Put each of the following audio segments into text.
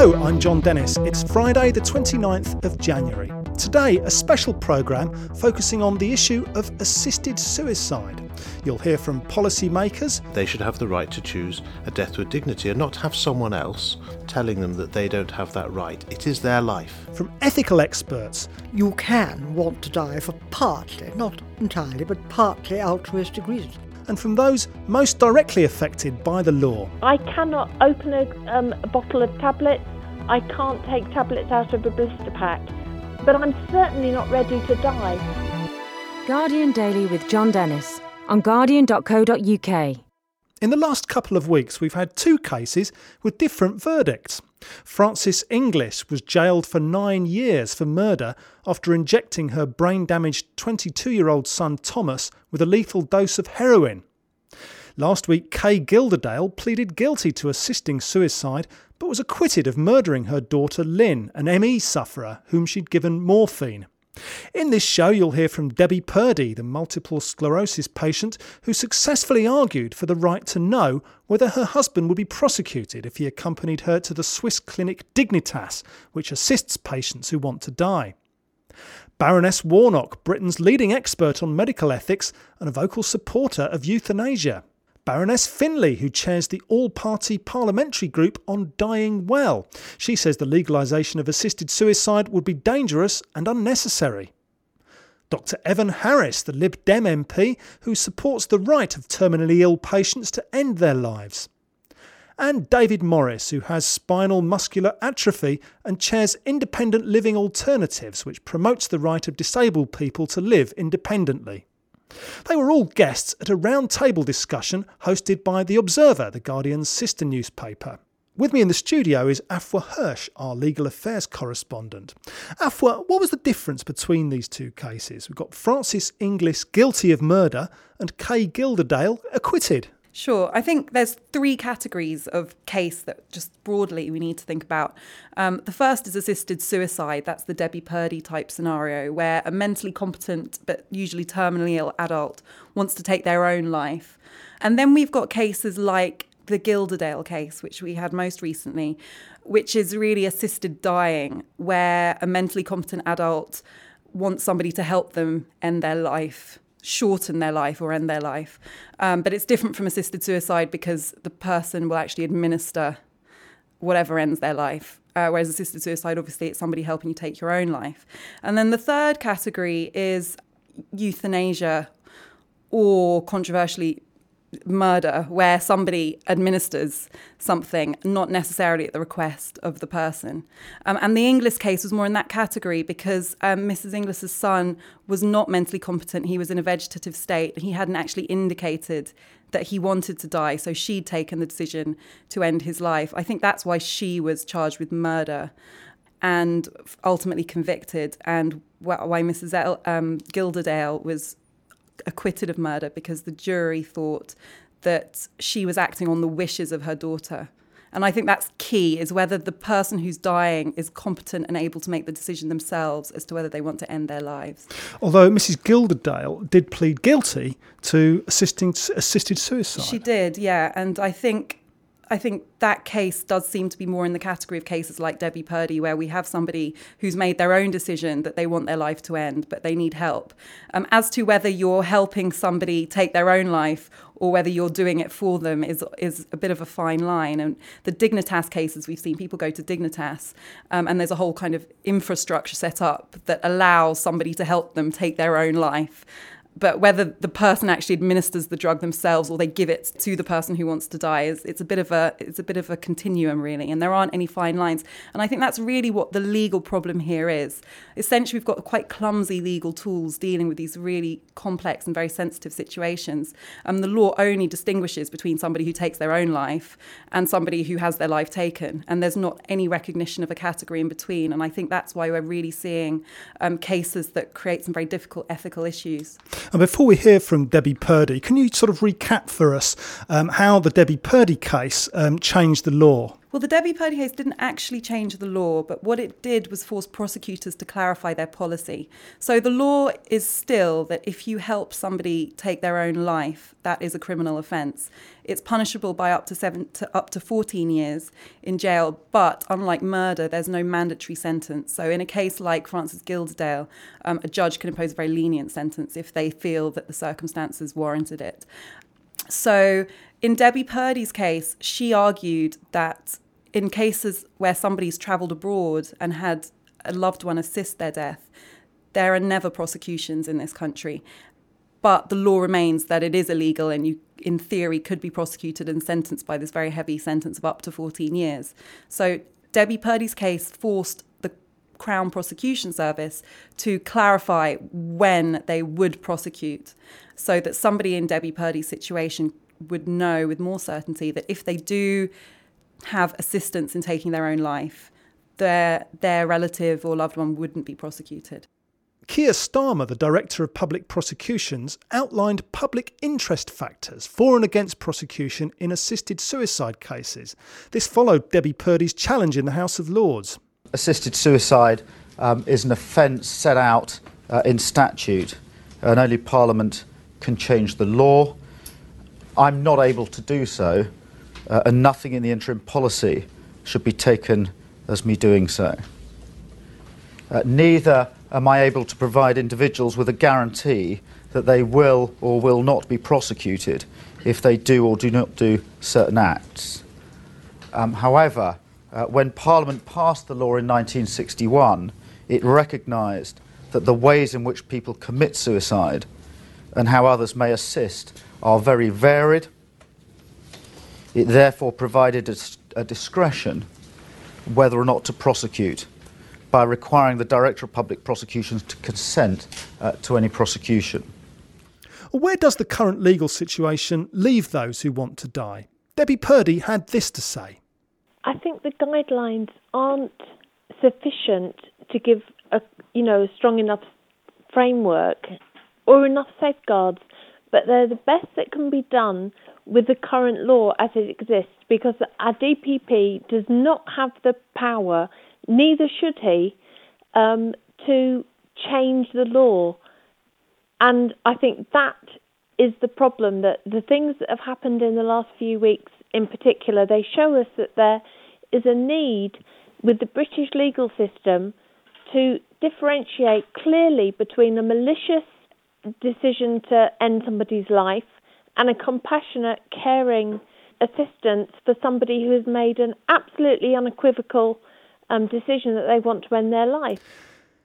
Hello, I'm John Dennis. It's Friday, the 29th of January. Today, a special programme focusing on the issue of assisted suicide. You'll hear from policymakers. They should have the right to choose a death with dignity and not have someone else telling them that they don't have that right. It is their life. From ethical experts. You can want to die for partly, not entirely, but partly altruistic reasons and from those most directly affected by the law. I cannot open a, um, a bottle of tablets. I can't take tablets out of a blister pack. But I'm certainly not ready to die. Guardian Daily with John Dennis on guardian.co.uk. In the last couple of weeks, we've had two cases with different verdicts. Frances Inglis was jailed for nine years for murder after injecting her brain damaged 22 year old son Thomas with a lethal dose of heroin. Last week, Kay Gilderdale pleaded guilty to assisting suicide but was acquitted of murdering her daughter Lynn, an ME sufferer whom she'd given morphine. In this show, you'll hear from Debbie Purdy, the multiple sclerosis patient who successfully argued for the right to know whether her husband would be prosecuted if he accompanied her to the Swiss clinic Dignitas, which assists patients who want to die. Baroness Warnock, Britain's leading expert on medical ethics and a vocal supporter of euthanasia. Baroness Finlay, who chairs the all party parliamentary group on dying well. She says the legalisation of assisted suicide would be dangerous and unnecessary. Dr. Evan Harris, the Lib Dem MP, who supports the right of terminally ill patients to end their lives. And David Morris, who has spinal muscular atrophy and chairs Independent Living Alternatives, which promotes the right of disabled people to live independently. They were all guests at a round-table discussion hosted by The Observer, The Guardian's sister newspaper. With me in the studio is Afua Hirsch, our legal affairs correspondent. Afua, what was the difference between these two cases? We've got Frances Inglis guilty of murder and Kay Gilderdale acquitted. Sure. I think there's three categories of case that just broadly we need to think about. Um, the first is assisted suicide. That's the Debbie Purdy type scenario where a mentally competent but usually terminally ill adult wants to take their own life. And then we've got cases like the Gilderdale case, which we had most recently, which is really assisted dying, where a mentally competent adult wants somebody to help them end their life shorten their life or end their life. Um, but it's different from assisted suicide because the person will actually administer whatever ends their life. Uh, whereas assisted suicide, obviously, it's somebody helping you take your own life. And then the third category is euthanasia or controversially murder where somebody administers something, not necessarily at the request of the person. Um, and the Inglis case was more in that category because um, Mrs. Inglis's son was not mentally competent. He was in a vegetative state. He hadn't actually indicated that he wanted to die, so she'd taken the decision to end his life. I think that's why she was charged with murder and ultimately convicted, and why Mrs. El- um, Gilderdale was acquitted of murder because the jury thought that she was acting on the wishes of her daughter. And I think that's key is whether the person who's dying is competent and able to make the decision themselves as to whether they want to end their lives. Although Mrs. Gilderdale did plead guilty to assisting assisted suicide. She did, yeah. And I think I think that case does seem to be more in the category of cases like Debbie Purdy, where we have somebody who's made their own decision that they want their life to end, but they need help. Um, as to whether you're helping somebody take their own life or whether you're doing it for them is is a bit of a fine line. And the Dignitas cases we've seen, people go to Dignitas, um, and there's a whole kind of infrastructure set up that allows somebody to help them take their own life but whether the person actually administers the drug themselves or they give it to the person who wants to die is it's a bit of a it's a bit of a continuum really and there aren't any fine lines. And i think that's really what the legal problem here is. Essentially we've got quite clumsy legal tools dealing with these really complex and very sensitive situations and the law only distinguishes between somebody who takes their own life and somebody who has their life taken and there's not any recognition of a category in between and i think that's why we're really seeing um, cases that create some very difficult ethical issues and before we hear from Debbie Purdy, can you sort of recap for us um, how the Debbie Purdy case um, changed the law? Well, the Debbie Purdy case didn't actually change the law, but what it did was force prosecutors to clarify their policy. So the law is still that if you help somebody take their own life, that is a criminal offence. It's punishable by up to seven to up to 14 years in jail, but unlike murder, there's no mandatory sentence. So in a case like Frances Gilderdale, um, a judge can impose a very lenient sentence if they feel that the circumstances warranted it. So in Debbie Purdy's case, she argued that in cases where somebody's travelled abroad and had a loved one assist their death, there are never prosecutions in this country. But the law remains that it is illegal and you, in theory, could be prosecuted and sentenced by this very heavy sentence of up to 14 years. So Debbie Purdy's case forced the Crown Prosecution Service to clarify when they would prosecute so that somebody in Debbie Purdy's situation would know with more certainty that if they do have assistance in taking their own life, their their relative or loved one wouldn't be prosecuted. Keir Starmer, the Director of Public Prosecutions, outlined public interest factors for and against prosecution in assisted suicide cases. This followed Debbie Purdy's challenge in the House of Lords. Assisted suicide um, is an offence set out uh, in statute, and only Parliament can change the law. I'm not able to do so, uh, and nothing in the interim policy should be taken as me doing so. Uh, neither am I able to provide individuals with a guarantee that they will or will not be prosecuted if they do or do not do certain acts. Um, however, uh, when Parliament passed the law in 1961, it recognised that the ways in which people commit suicide and how others may assist are very varied. It therefore provided a, a discretion whether or not to prosecute by requiring the Director of Public Prosecutions to consent uh, to any prosecution. Where does the current legal situation leave those who want to die? Debbie Purdy had this to say. I think the guidelines aren't sufficient to give a you know a strong enough framework or enough safeguards, but they're the best that can be done with the current law as it exists because our DPP does not have the power, neither should he, um, to change the law. And I think that is the problem that the things that have happened in the last few weeks, in particular, they show us that there is a need with the British legal system to differentiate clearly between a malicious decision to end somebody's life and a compassionate, caring assistance for somebody who has made an absolutely unequivocal um, decision that they want to end their life.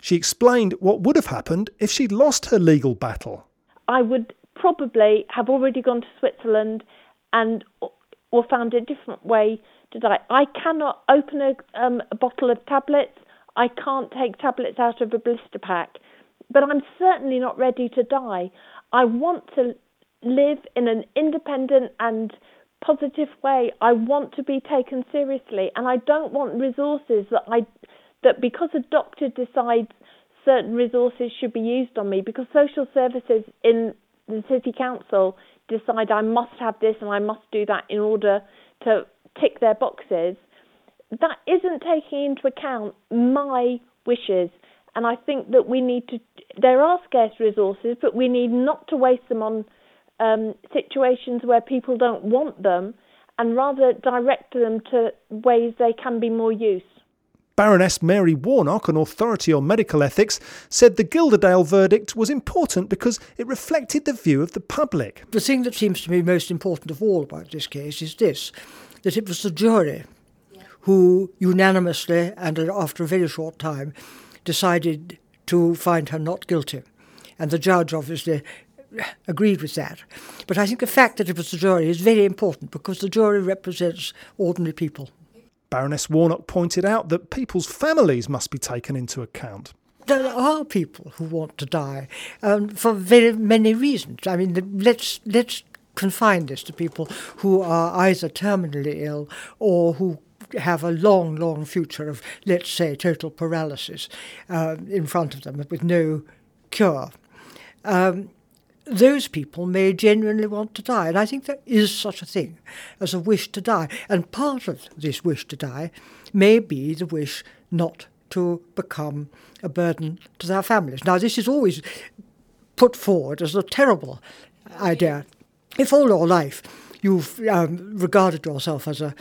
She explained what would have happened if she'd lost her legal battle. I would probably have already gone to Switzerland and or found a different way to die. I cannot open a, um, a bottle of tablets. I can't take tablets out of a blister pack but I'm certainly not ready to die. I want to live in an independent and positive way. I want to be taken seriously, and I don't want resources that I that because a doctor decides certain resources should be used on me because social services in the city council decide I must have this and I must do that in order to tick their boxes. That isn't taking into account my wishes. And I think that we need to, there are scarce resources, but we need not to waste them on um, situations where people don't want them and rather direct them to ways they can be more used. Baroness Mary Warnock, an authority on medical ethics, said the Gilderdale verdict was important because it reflected the view of the public. The thing that seems to me most important of all about this case is this that it was the jury who unanimously and after a very short time decided to find her not guilty. And the judge obviously agreed with that. But I think the fact that it was the jury is very important because the jury represents ordinary people. Baroness Warnock pointed out that people's families must be taken into account. There are people who want to die um, for very many reasons. I mean, let's let's confine this to people who are either terminally ill or who have a long, long future of, let's say, total paralysis uh, in front of them with no cure. Um, those people may genuinely want to die. And I think there is such a thing as a wish to die. And part of this wish to die may be the wish not to become a burden to their families. Now, this is always put forward as a terrible idea. If all your life you've um, regarded yourself as a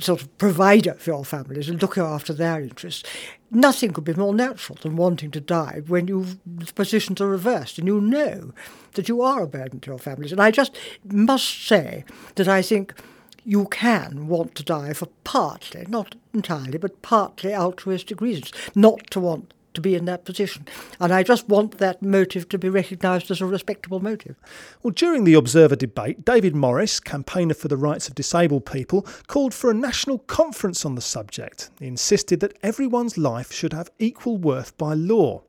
sort of provider for your families and looking after their interests, nothing could be more natural than wanting to die when you the positions are reversed and you know that you are a burden to your families. And I just must say that I think you can want to die for partly, not entirely, but partly altruistic reasons, not to want to be in that position. And I just want that motive to be recognised as a respectable motive. Well, during the Observer debate, David Morris, campaigner for the rights of disabled people, called for a national conference on the subject. He insisted that everyone's life should have equal worth by law.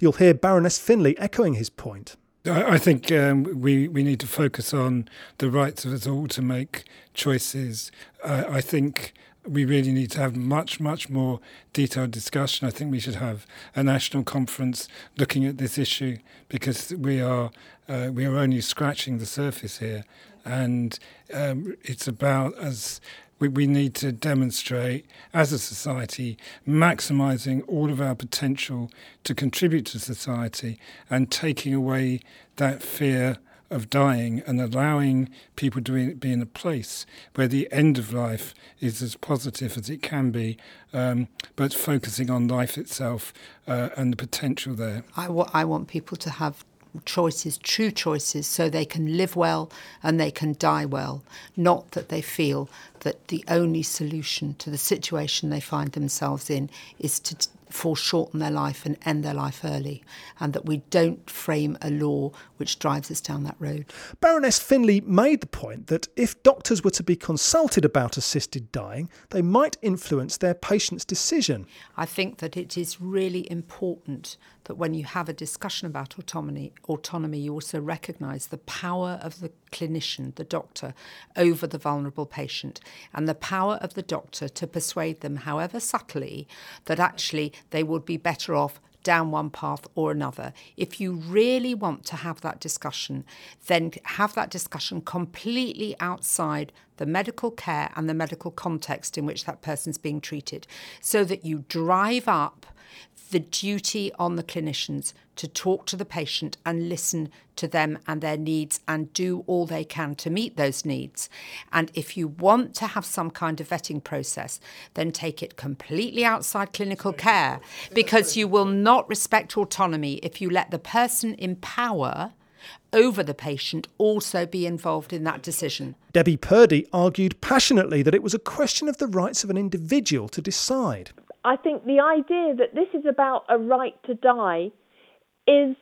You'll hear Baroness Finlay echoing his point. I think um, we we need to focus on the rights of us all to make choices. Uh, I think we really need to have much, much more detailed discussion. I think we should have a national conference looking at this issue because we are uh, we are only scratching the surface here, and um, it's about as we, we need to demonstrate as a society maximizing all of our potential to contribute to society and taking away that fear of dying and allowing people to be in a place where the end of life is as positive as it can be, um, but focusing on life itself uh, and the potential there. I, w- I want people to have choices, true choices, so they can live well and they can die well, not that they feel that the only solution to the situation they find themselves in is to foreshorten their life and end their life early, and that we don't frame a law which drives us down that road. Baroness Finlay made the point that if doctors were to be consulted about assisted dying, they might influence their patient's decision. I think that it is really important that when you have a discussion about autonomy, autonomy, you also recognise the power of the clinician, the doctor, over the vulnerable patient, and the power of the doctor to persuade them, however subtly, that actually they would be better off down one path or another. If you really want to have that discussion, then have that discussion completely outside the medical care and the medical context in which that person's being treated, so that you drive up the duty on the clinicians to talk to the patient and listen to them and their needs and do all they can to meet those needs. And if you want to have some kind of vetting process, then take it completely outside clinical care because you will not respect autonomy if you let the person in power over the patient also be involved in that decision. Debbie Purdy argued passionately that it was a question of the rights of an individual to decide. I think the idea that this is about a right to die is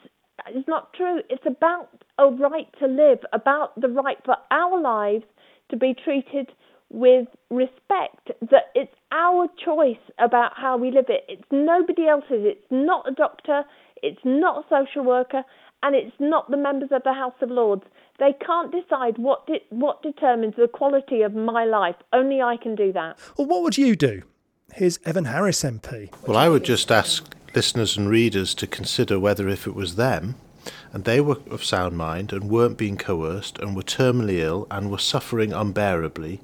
is not true. It's about a right to live, about the right for our lives to be treated with respect. That it's our choice about how we live it. It's nobody else's. It's not a doctor. It's not a social worker, and it's not the members of the House of Lords. They can't decide what de- what determines the quality of my life. Only I can do that. Well, what would you do? Here's Evan Harris MP. Well, I would just ask listeners and readers to consider whether if it was them and they were of sound mind and weren't being coerced and were terminally ill and were suffering unbearably,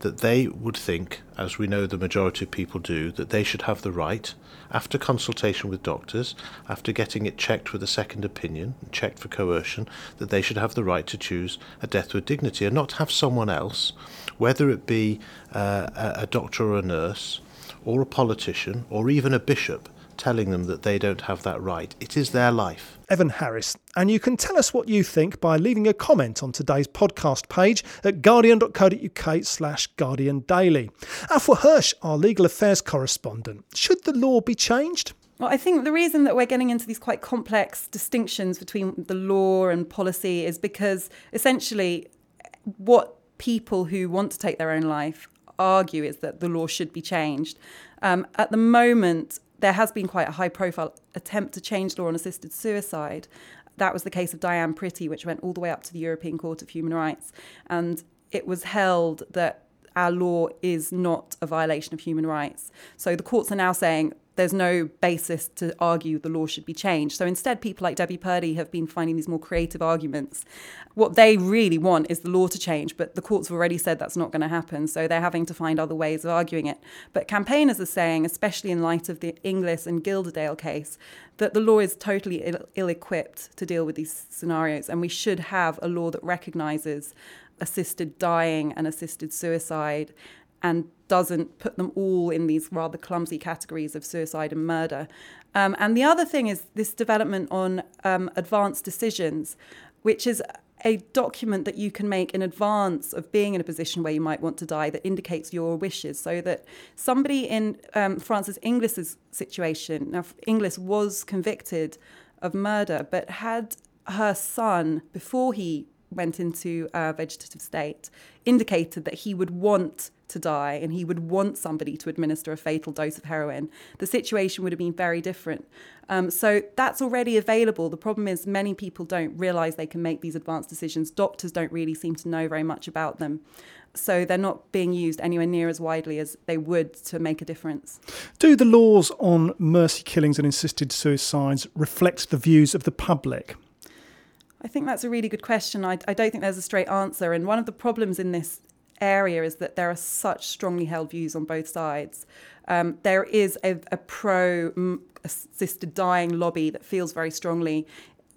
that they would think, as we know the majority of people do, that they should have the right, after consultation with doctors, after getting it checked with a second opinion, checked for coercion, that they should have the right to choose a death with dignity and not have someone else, whether it be uh, a doctor or a nurse, or a politician or even a bishop telling them that they don't have that right. It is their life. Evan Harris. And you can tell us what you think by leaving a comment on today's podcast page at guardian.co.uk slash guardian daily. Afua Hirsch, our legal affairs correspondent. Should the law be changed? Well, I think the reason that we're getting into these quite complex distinctions between the law and policy is because essentially what people who want to take their own life argue is that the law should be changed. Um, at the moment, there has been quite a high profile attempt to change law on assisted suicide. That was the case of Diane Pretty, which went all the way up to the European Court of Human Rights. And it was held that our law is not a violation of human rights. So the courts are now saying there's no basis to argue the law should be changed. So instead, people like Debbie Purdy have been finding these more creative arguments. What they really want is the law to change, but the courts have already said that's not going to happen. So they're having to find other ways of arguing it. But campaigners are saying, especially in light of the Inglis and Gilderdale case, that the law is totally ill equipped to deal with these scenarios, and we should have a law that recognises assisted dying and assisted suicide and doesn't put them all in these rather clumsy categories of suicide and murder. Um, and the other thing is this development on um, advanced decisions, which is a document that you can make in advance of being in a position where you might want to die that indicates your wishes. So that somebody in um, Frances Inglis's situation, now Inglis was convicted of murder, but had her son, before he went into a vegetative state, indicated that he would want to die and he would want somebody to administer a fatal dose of heroin, the situation would have been very different. Um, so that's already available. The problem is many people don't realize they can make these advanced decisions. Doctors don't really seem to know very much about them. So they're not being used anywhere near as widely as they would to make a difference. Do the laws on mercy killings and assisted suicides reflect the views of the public? I think that's a really good question. I, I don't think there's a straight answer. And one of the problems in this area is that there are such strongly held views on both sides. Um, there is a, a pro assisted dying lobby that feels very strongly.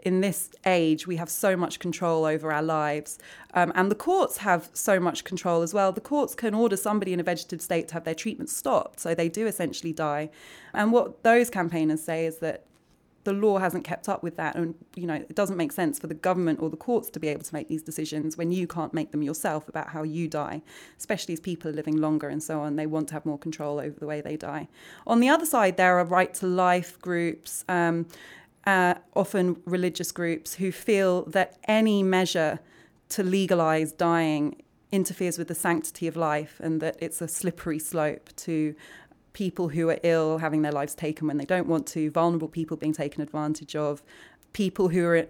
In this age, we have so much control over our lives. Um, and the courts have so much control as well. The courts can order somebody in a vegetative state to have their treatment stopped, so they do essentially die. And what those campaigners say is that the law hasn't kept up with that. And you know it doesn't make sense for the government or the courts to be able to make these decisions when you can't make them yourself about how you die especially as people are living longer and so on. They want to have more control over the way they die. On the other side there are right to life groups um, uh, often religious groups who feel that any measure to legalize dying interferes with the sanctity of life and that it's a slippery slope to people who are ill having their lives taken when they don't want to, vulnerable people being taken advantage of, people who are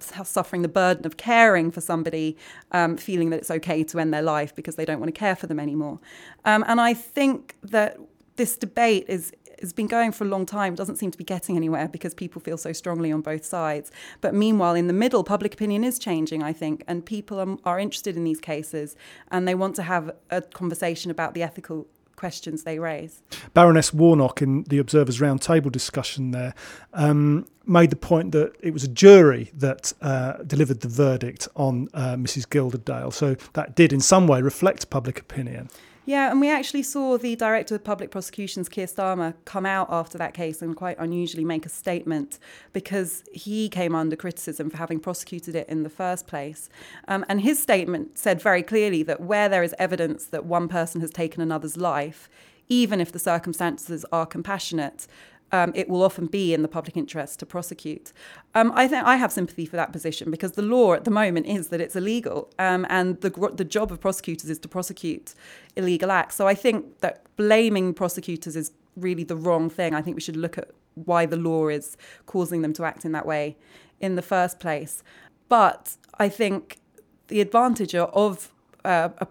suffering the burden of caring for somebody, um, feeling that it's okay to end their life because they don't want to care for them anymore. Um, and I think that this debate is has been going for a long time. Doesn't seem to be getting anywhere because people feel so strongly on both sides. But meanwhile, in the middle, public opinion is changing, I think, and people are, are interested in these cases and they want to have a conversation about the ethical questions they raise. Baroness Warnock, in the Observer's Roundtable discussion there, um, made the point that it was a jury that uh, delivered the verdict on uh, Mrs. Gilderdale. So that did, in some way, reflect public opinion. Yeah, and we actually saw the Director of Public Prosecutions, Keir Starmer, come out after that case and quite unusually make a statement because he came under criticism for having prosecuted it in the first place. Um, and his statement said very clearly that where there is evidence that one person has taken another's life, even if the circumstances are compassionate, um, it will often be in the public interest to prosecute. Um, I think I have sympathy for that position because the law at the moment is that it's illegal, um, and the the job of prosecutors is to prosecute illegal acts. So I think that blaming prosecutors is really the wrong thing. I think we should look at why the law is causing them to act in that way in the first place. But I think the advantage of uh, a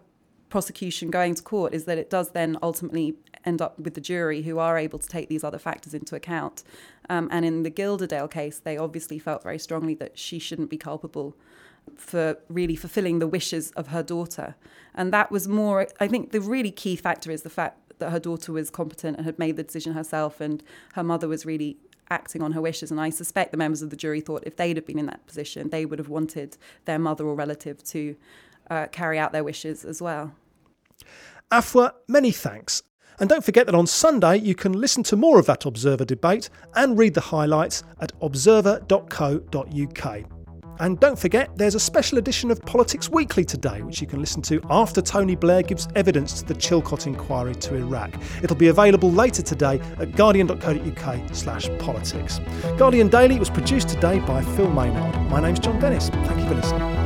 prosecution going to court is that it does then ultimately end up with the jury who are able to take these other factors into account. Um, and in the Gilderdale case, they obviously felt very strongly that she shouldn't be culpable for really fulfilling the wishes of her daughter. And that was more, I think the really key factor is the fact that her daughter was competent and had made the decision herself, and her mother was really acting on her wishes. And I suspect the members of the jury thought if they'd have been in that position, they would have wanted their mother or relative to uh, carry out their wishes as well. Afua, many thanks. And don't forget that on Sunday you can listen to more of that Observer debate and read the highlights at observer.co.uk. And don't forget, there's a special edition of Politics Weekly today, which you can listen to after Tony Blair gives evidence to the Chilcot inquiry to Iraq. It'll be available later today at guardian.co.uk slash politics. Guardian Daily was produced today by Phil Maynard. My name's John Dennis. Thank you for listening.